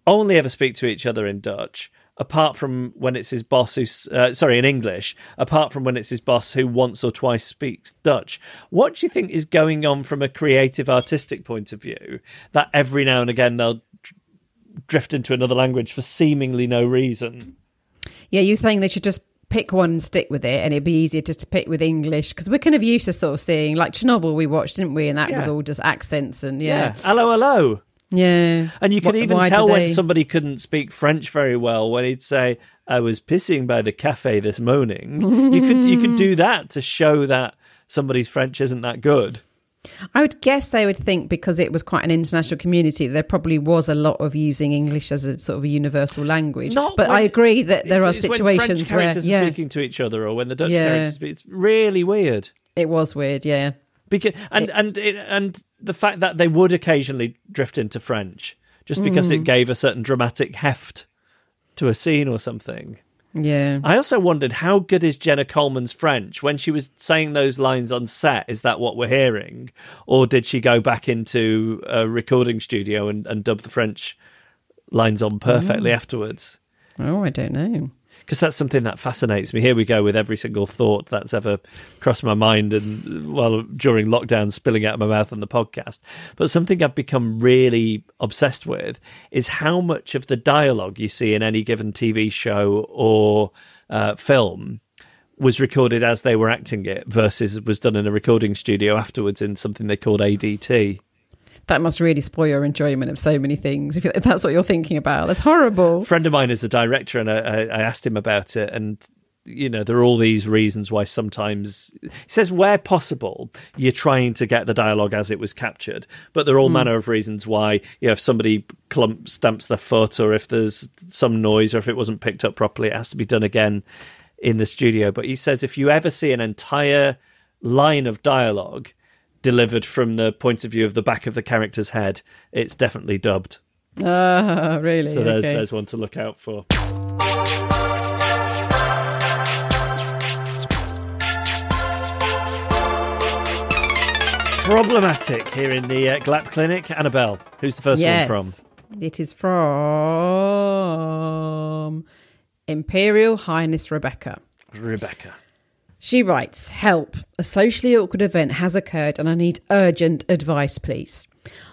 only ever speak to each other in Dutch, apart from when it's his boss who, uh, sorry, in English, apart from when it's his boss who once or twice speaks Dutch. What do you think is going on from a creative, artistic point of view that every now and again they'll drift into another language for seemingly no reason? Yeah, you think they should just pick one and stick with it, and it'd be easier just to pick with English because we're kind of used to sort of seeing like Chernobyl we watched, didn't we? And that was all just accents and yeah. Hello, hello. Yeah. And you could Wh- even tell when they- somebody couldn't speak French very well when he'd say, "I was pissing by the cafe this morning." you could you could do that to show that somebody's French isn't that good. I would guess they would think because it was quite an international community, there probably was a lot of using English as a sort of a universal language. Not but when- I agree that there are it's when situations French where characters yeah, are speaking to each other or when the Dutch Yeah. characters speak. It's really weird. it was weird. Yeah, Because and and it, and the fact that they would occasionally drift into French just because Mm. it gave a certain dramatic heft to a scene or something. yeah. I also wondered how good is Jenna Coleman's French when she was saying those lines on set? Is that what we're hearing, or did she go back into a recording studio and, and dub the French lines on perfectly afterwards? Oh, I don't know. Because that's something that fascinates me. Here we go with every single thought that's ever crossed my mind, and well, during lockdown, spilling out of my mouth on the podcast. But something I've become really obsessed with is how much of the dialogue you see in any given TV show or uh, film was recorded as they were acting it versus was done in a recording studio afterwards in something they called ADR. That must really spoil your enjoyment of so many things. If, if that's what you're thinking about, that's horrible. A friend of mine is a director, and I, I asked him about it, and you know there are all these reasons why sometimes he says where possible you're trying to get the dialogue as it was captured, but there are all hmm. manner of reasons why you know if somebody clump stamps their foot or if there's some noise or if it wasn't picked up properly, it has to be done again in the studio. But he says if you ever see an entire line of dialogue delivered from the point of view of the back of the character's head, it's definitely dubbed. Ah, really? So there's Okay. there's one to look out for. Problematic here in the uh, Glap Clinic. Annabel, who's the first yes. one from? It is from Imperial Highness Rebecca. Rebecca. She writes, Help, a socially awkward event has occurred and I need urgent advice, please.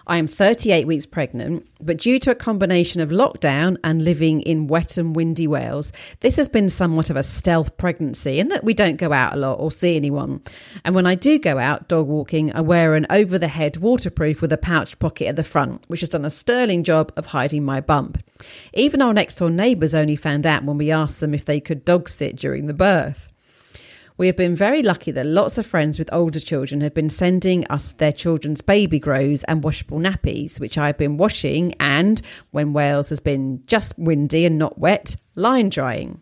I am 38 weeks pregnant, but due to a combination of lockdown and living in wet and windy Wales, this has been somewhat of a stealth pregnancy in that we don't go out a lot or see anyone. And when I do go out dog walking, I wear an over the head waterproof with a pouch pocket at the front, which has done a sterling job of hiding my bump. Even our next door neighbours only found out when we asked them if they could dog sit during the birth. We have been very lucky that lots of friends with older children have been sending us their children's baby grows and washable nappies, which I've been washing and, when Wales has been just windy and not wet, line drying.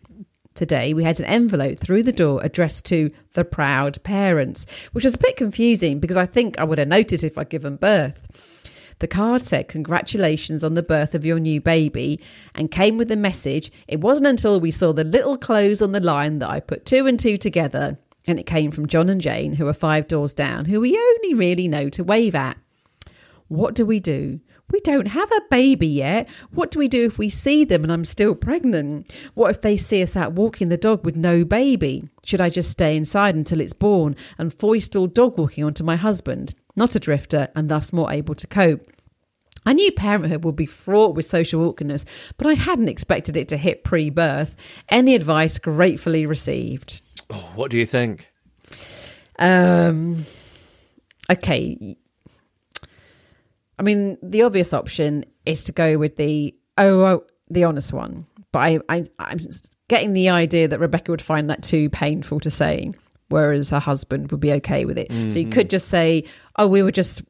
Today, we had an envelope through the door addressed to the proud parents, which was a bit confusing because I think I would have noticed if I'd given birth. The card said, Congratulations on the birth of your new baby, and came with the message. It wasn't until we saw the little clothes on the line that I put two and two together. And it came from John and Jane, who are five doors down, who we only really know to wave at. What do we do? We don't have a baby yet. What do we do if we see them and I'm still pregnant? What if they see us out walking the dog with no baby? Should I just stay inside until it's born and foist all dog walking onto my husband? Not a drifter and thus more able to cope. I knew parenthood would be fraught with social awkwardness, but I hadn't expected it to hit pre birth. Any advice gratefully received. Oh, what do you think? Um, okay. I mean, the obvious option is to go with the oh, oh the honest one, but I, I I'm getting the idea that Rebecca would find that too painful to say, whereas her husband would be okay with it. So you could just say, "Oh, we were just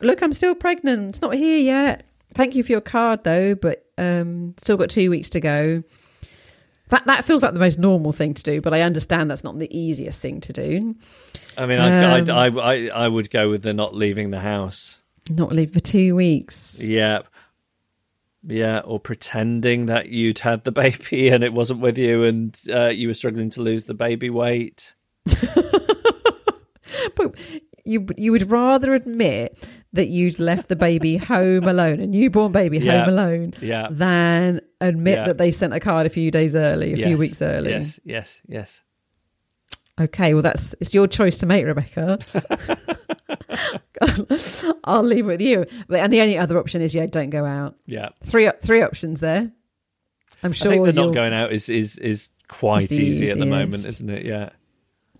look, I'm still pregnant. It's not here yet. Thank you for your card, though, but um, still got two weeks to go." That that feels like the most normal thing to do, but I understand that's not the easiest thing to do. I mean, Um, I'd, I, I, I would go with the not leaving the house. Not leave for two weeks. Yeah. Yeah, or pretending that you'd had the <laughs> baby and it wasn't with you and uh, you were struggling to lose the baby weight. <laughs> But you you would rather admit that you'd left the baby home alone, a newborn baby Yeah. home alone, Yeah. than admit Yeah. that they sent a card a few days early, a few weeks early. Yes, yes, yes. Okay, well that's it's your choice to make, Rebecca. <laughs> I'll leave it with you. But- And the only other option is yeah, don't go out. Yeah. Three three options there. I'm sure I think the not going out is is is quite easy at the moment, isn't it? Yeah.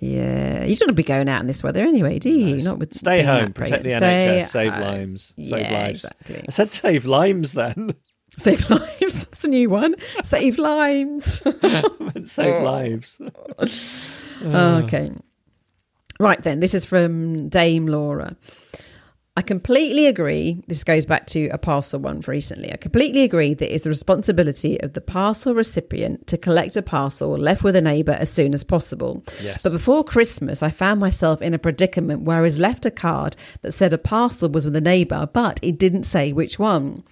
Yeah, you don't want to be going out in this weather anyway, do you? Not with Stay home, protect the. Stay NHS, save home. lives, save Yeah, lives. exactly. I said save limes then. <laughs> Save lives. That's a new one. Save <laughs> <laughs> lives. save lives. okay. Right then, this is from Dame Laura. I completely agree. This goes back to a parcel one for recently. I completely agree that it's the responsibility of the parcel recipient to collect a parcel left with a neighbour as soon as possible. Yes. But before Christmas, I found myself in a predicament where I was left a card that said a parcel was with a neighbour, but it didn't say which one.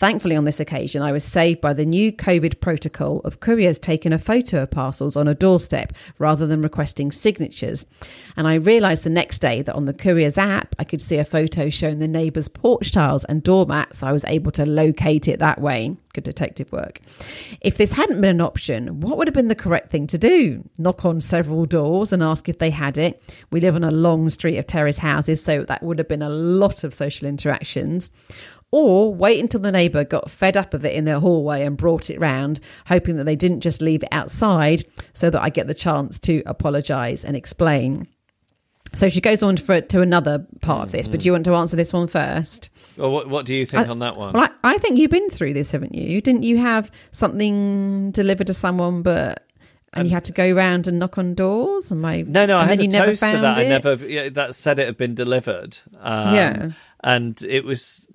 Thankfully, on this occasion, I was saved by the new COVID protocol of couriers taking a photo of parcels on a doorstep rather than requesting signatures. And I realised the next day that on the courier's app, I could see a photo showing the neighbour's porch tiles and doormats. I was able to locate it that way. Good detective work. If this hadn't been an option, what would have been the correct thing to do? Knock on several doors and ask if they had it. We live on a long street of terrace houses, so that would have been a lot of social interactions or wait until the neighbour got fed up of it in their hallway and brought it round, hoping that they didn't just leave it outside so that I get the chance to apologise and explain. So she goes on for to another part of this, but do you want to answer this one first? Well, what, what do you think I- on that one? Well, I, I think you've been through this, haven't you? Didn't you have something delivered to someone, but and you had to go round and knock on doors? And my No, no, I had a toaster found that I never yeah, that said it had been delivered. Um, Yeah. and it was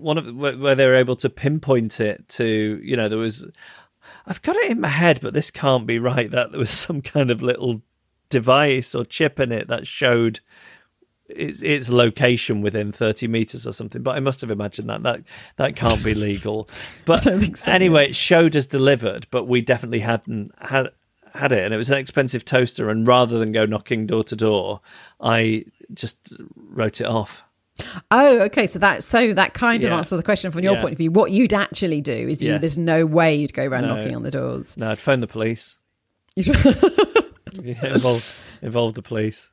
one of where, where they were able to pinpoint it to you know there was. I've got it in my head, but this can't be right. That there was <laughs> some kind of little device or chip in it that showed its its location within 30 meters or something but i must have imagined that that that can't be legal <laughs> but so, anyway it showed as delivered but we definitely hadn't had had it and it was an expensive toaster and rather than go knocking door to door i just wrote it off Oh, okay. So that so that kind of Yeah. answers the question from your Yeah. point of view. What you'd actually do is you, Yes. there's no way you'd go around No. knocking on the doors. no i'd phone the police <laughs> yeah, involve involve the police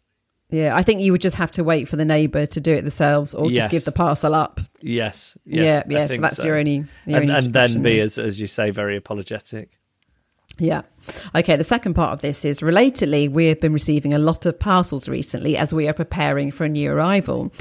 yeah, I think you would just have to wait for the neighbour to do it themselves, or Yes. just give the parcel up. yes, yes yeah, I yeah. So think that's your only, your and, only and then be as as you say very apologetic Yeah. Okay, the second part of this is relatedly, we have been receiving a lot of parcels recently as we are preparing for a new arrival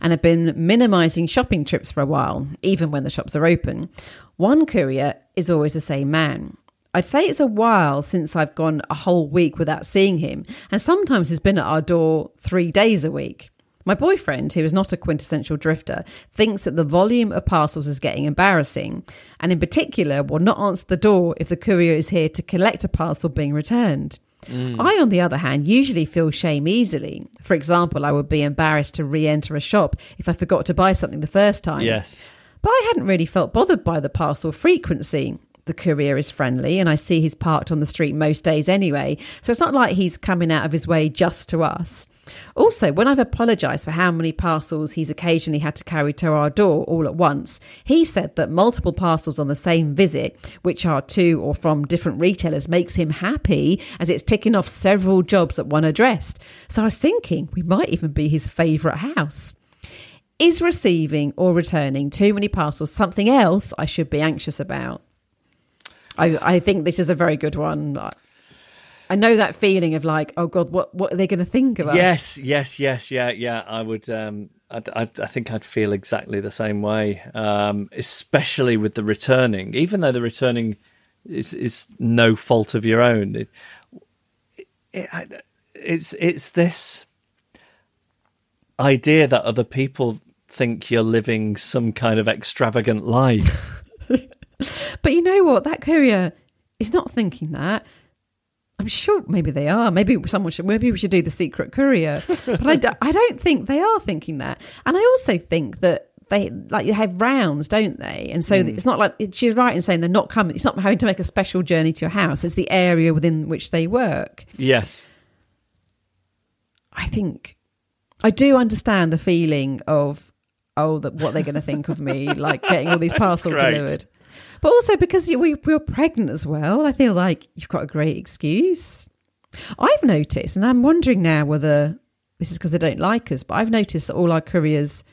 and have been minimising shopping trips for a while, even when the shops are open. One courier is always the same man. I'd say it's a while since I've gone a whole week without seeing him, and sometimes he's been at our door three days a week. My boyfriend, who is not a quintessential drifter, thinks that the volume of parcels is getting embarrassing, and in particular will not answer the door if the courier is here to collect a parcel being returned. Mm. I, on the other hand, usually feel shame easily. For example, I would be embarrassed to re enter a shop if I forgot to buy something the first time. yes But I hadn't really felt bothered by the parcel frequency. The courier is friendly and I see he's parked on the street most days anyway, so it's not like he's coming out of his way just to us. Also, when I've apologised for how many parcels he's occasionally had to carry to our door all at once, he said that multiple parcels on the same visit, which are to or from different retailers, makes him happy as it's ticking off several jobs at one address. So I was thinking we might even be his favourite house. Is receiving or returning too many parcels something else I should be anxious about? I, I think this is a very good one. I- know that feeling of like, oh God, what what are they going to think of us? Yes, yes, yes, yeah, yeah. I would. Um, I'd, I'd, I think I'd feel exactly the same way, um, especially with the returning. Even though the returning is is no fault of your own, it, it, it's it's this idea that other people think you're living some kind of extravagant life. <laughs> But you know what? That courier is not thinking that. I'm sure maybe they are. Maybe someone should. Maybe we should do the secret courier. <laughs> But I, do, I don't think they are thinking that. And I also think that they like they have rounds, don't they? And so hmm. it's not like she's right in saying they're not coming. It's not having to make a special journey to your house. It's the area within which they work. yes, I think I do understand the feeling of oh, that what they're going to think of me, like getting all these <laughs> parcels delivered. But also because you, we, we're pregnant as well, I feel like you've got a great excuse. I've noticed, and I'm wondering now whether this is because they don't like us, but I've noticed that all our couriers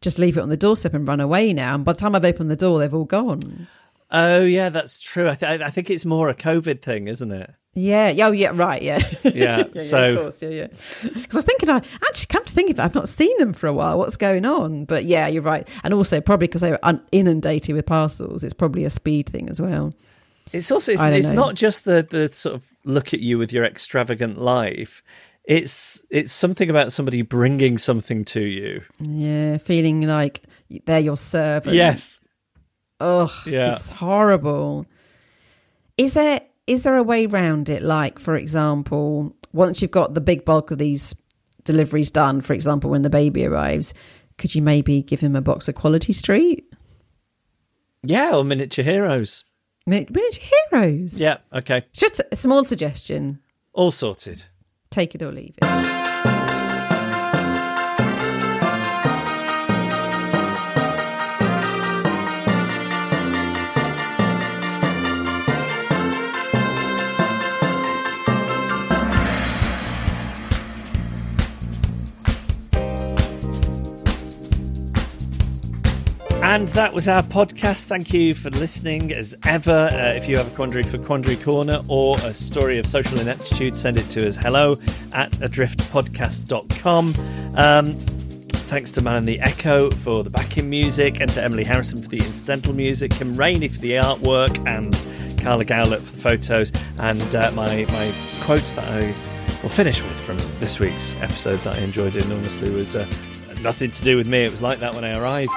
just leave it on the doorstep and run away now. And by the time I've opened the door, they've all gone. oh yeah, that's true. I, th- I think it's more a COVID thing, isn't it? Yeah. Oh, yeah. Right. <laughs> Yeah. Yeah, so- of course. Yeah. Yeah. Because I was thinking, I actually come to think of it, I've not seen them for a while. What's going on? But yeah, you're right. And also probably because they were inundated with parcels, it's probably a speed thing as well. It's also it's, it's not just the the sort of look at you with your extravagant life. It's it's something about somebody bringing something to you. Yeah. Feeling like they're your servant. Yes. Ugh. Yeah. It's horrible. Is there is there a way round it? Like, for example, once you've got the big bulk of these deliveries done, for example, when the baby arrives, could you maybe give him a box of Quality Street? Yeah, or miniature heroes. Min- Miniature Heroes. Yeah, okay. It's just a small suggestion. All sorted. Take it or leave it. And that was our podcast. Thank you for listening as ever. Uh, if you have a quandary for Quandary Corner or a story of social ineptitude, send it to us hello at adriftpodcast.com. Um, thanks to Man in the Echo for the backing music and to Emily Harrison for the incidental music, Kim Rainey for the artwork, and Carla Gowlett for the photos. And uh, my, my quotes that I will finish with from this week's episode that I enjoyed enormously was uh, nothing to do with me. It was like that when I arrived.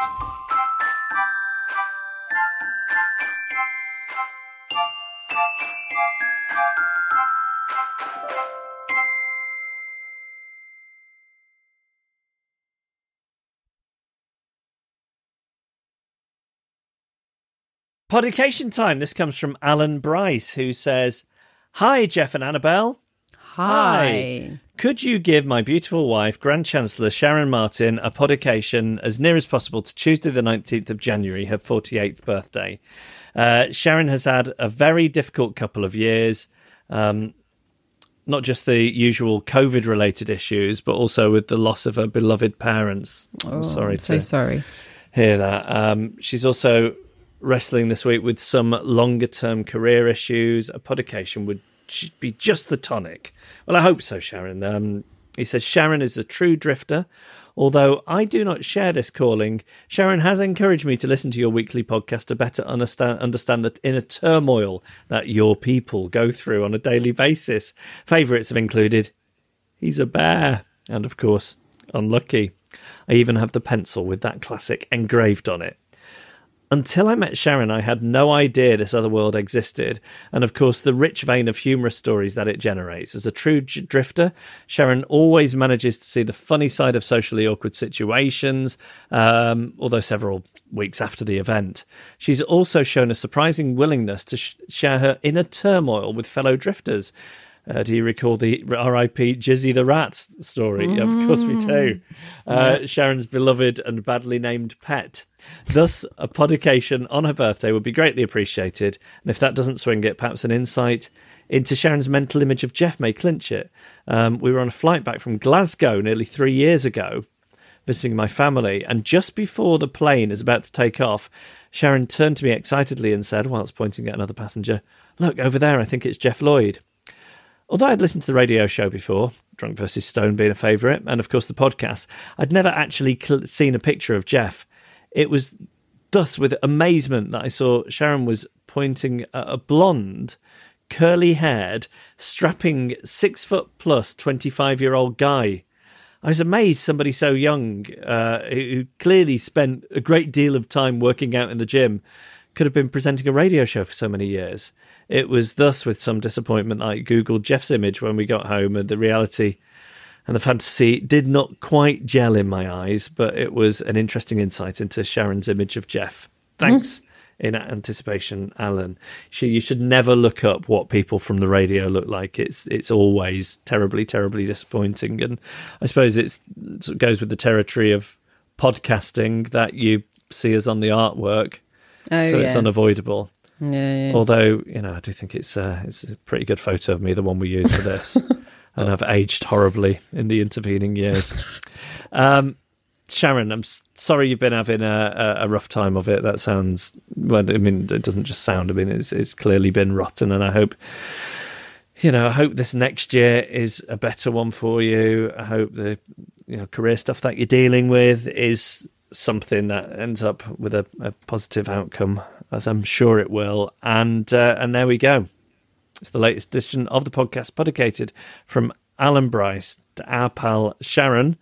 Podication time. This comes from Alan Bryce, who says, Hi, Geoff and Annabel. Hi. Could you give my beautiful wife, Grand Chancellor Sharon Martin, a podication as near as possible to Tuesday, the 19th of January, her 48th birthday? Uh, Sharon has had a very difficult couple of years. Um, not just the usual COVID related issues, but also with the loss of her beloved parents. I'm Oh, sorry I'm so to sorry. hear that. Um, she's also wrestling this week with some longer term career issues. A podication would be just the tonic. Well, I hope so, Sharon. Um, he says Sharon is a true drifter. Although I do not share this calling, Sharon has encouraged me to listen to your weekly podcast to better understand understand the inner turmoil that your people go through on a daily basis. Favourites have included He's a bear. And of course, unlucky. I even have the pencil with that classic engraved on it. Until I met Sharon, I had no idea this other world existed, and of course, the rich vein of humorous stories that it generates. As a true drifter, Sharon always manages to see the funny side of socially awkward situations, um, although several weeks after the event. She's also shown a surprising willingness to sh- share her inner turmoil with fellow drifters. Uh, do you recall the R.I.P. Jizzy the Rat story? Of course we do. Uh, Sharon's beloved and badly named pet. Thus, a podication on her birthday would be greatly appreciated. And if that doesn't swing it, perhaps an insight into Sharon's mental image of Geoff may clinch it. Um, we were on a flight back from Glasgow nearly three years ago, visiting my family, and just before the plane is about to take off, Sharon turned to me excitedly and said, whilst pointing at another passenger, Look, over there, I think it's Geoff Lloyd. Although I'd listened to the radio show before, Drunk versus Stone being a favourite, and of course the podcast, I'd never actually cl- seen a picture of Geoff. It was thus with amazement that I saw Sharon was pointing at a blonde, curly haired, strapping six foot plus 25 year old guy. I was amazed somebody so young, uh, who who clearly spent a great deal of time working out in the gym, could have been presenting a radio show for so many years. It was thus with some disappointment that I Googled Geoff's image when we got home, and the reality and the fantasy did not quite gel in my eyes, but it was an interesting insight into Sharon's image of Geoff. Thanks. Mm-hmm. In anticipation, Alan. She, you should never look up what people from the radio look like. It's it's always terribly, terribly disappointing. And I suppose it's, it goes with the territory of podcasting that you see us on the artwork, Oh, so it's unavoidable. Yeah, yeah. Although you know, I do think it's uh, it's a pretty good photo of me, the one we used for this, <laughs> and I've aged horribly in the intervening years. Um, Sharon, I'm sorry you've been having a, a, a rough time of it. That sounds well. I mean, it doesn't just sound. I mean, it's it's clearly been rotten, and I hope you know, I hope this next year is a better one for you. I hope the you know career stuff that you're dealing with is something that ends up with a, a positive outcome, as I'm sure it will. And uh, and there we go. It's the latest edition of the podcast, podicated from Alan Bryce to our pal Sharon.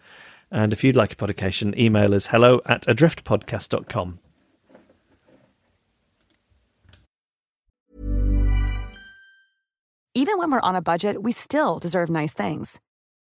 And if you'd like a podication, email us hello at adriftpodcast.com. Even when we're on a budget, we still deserve nice things.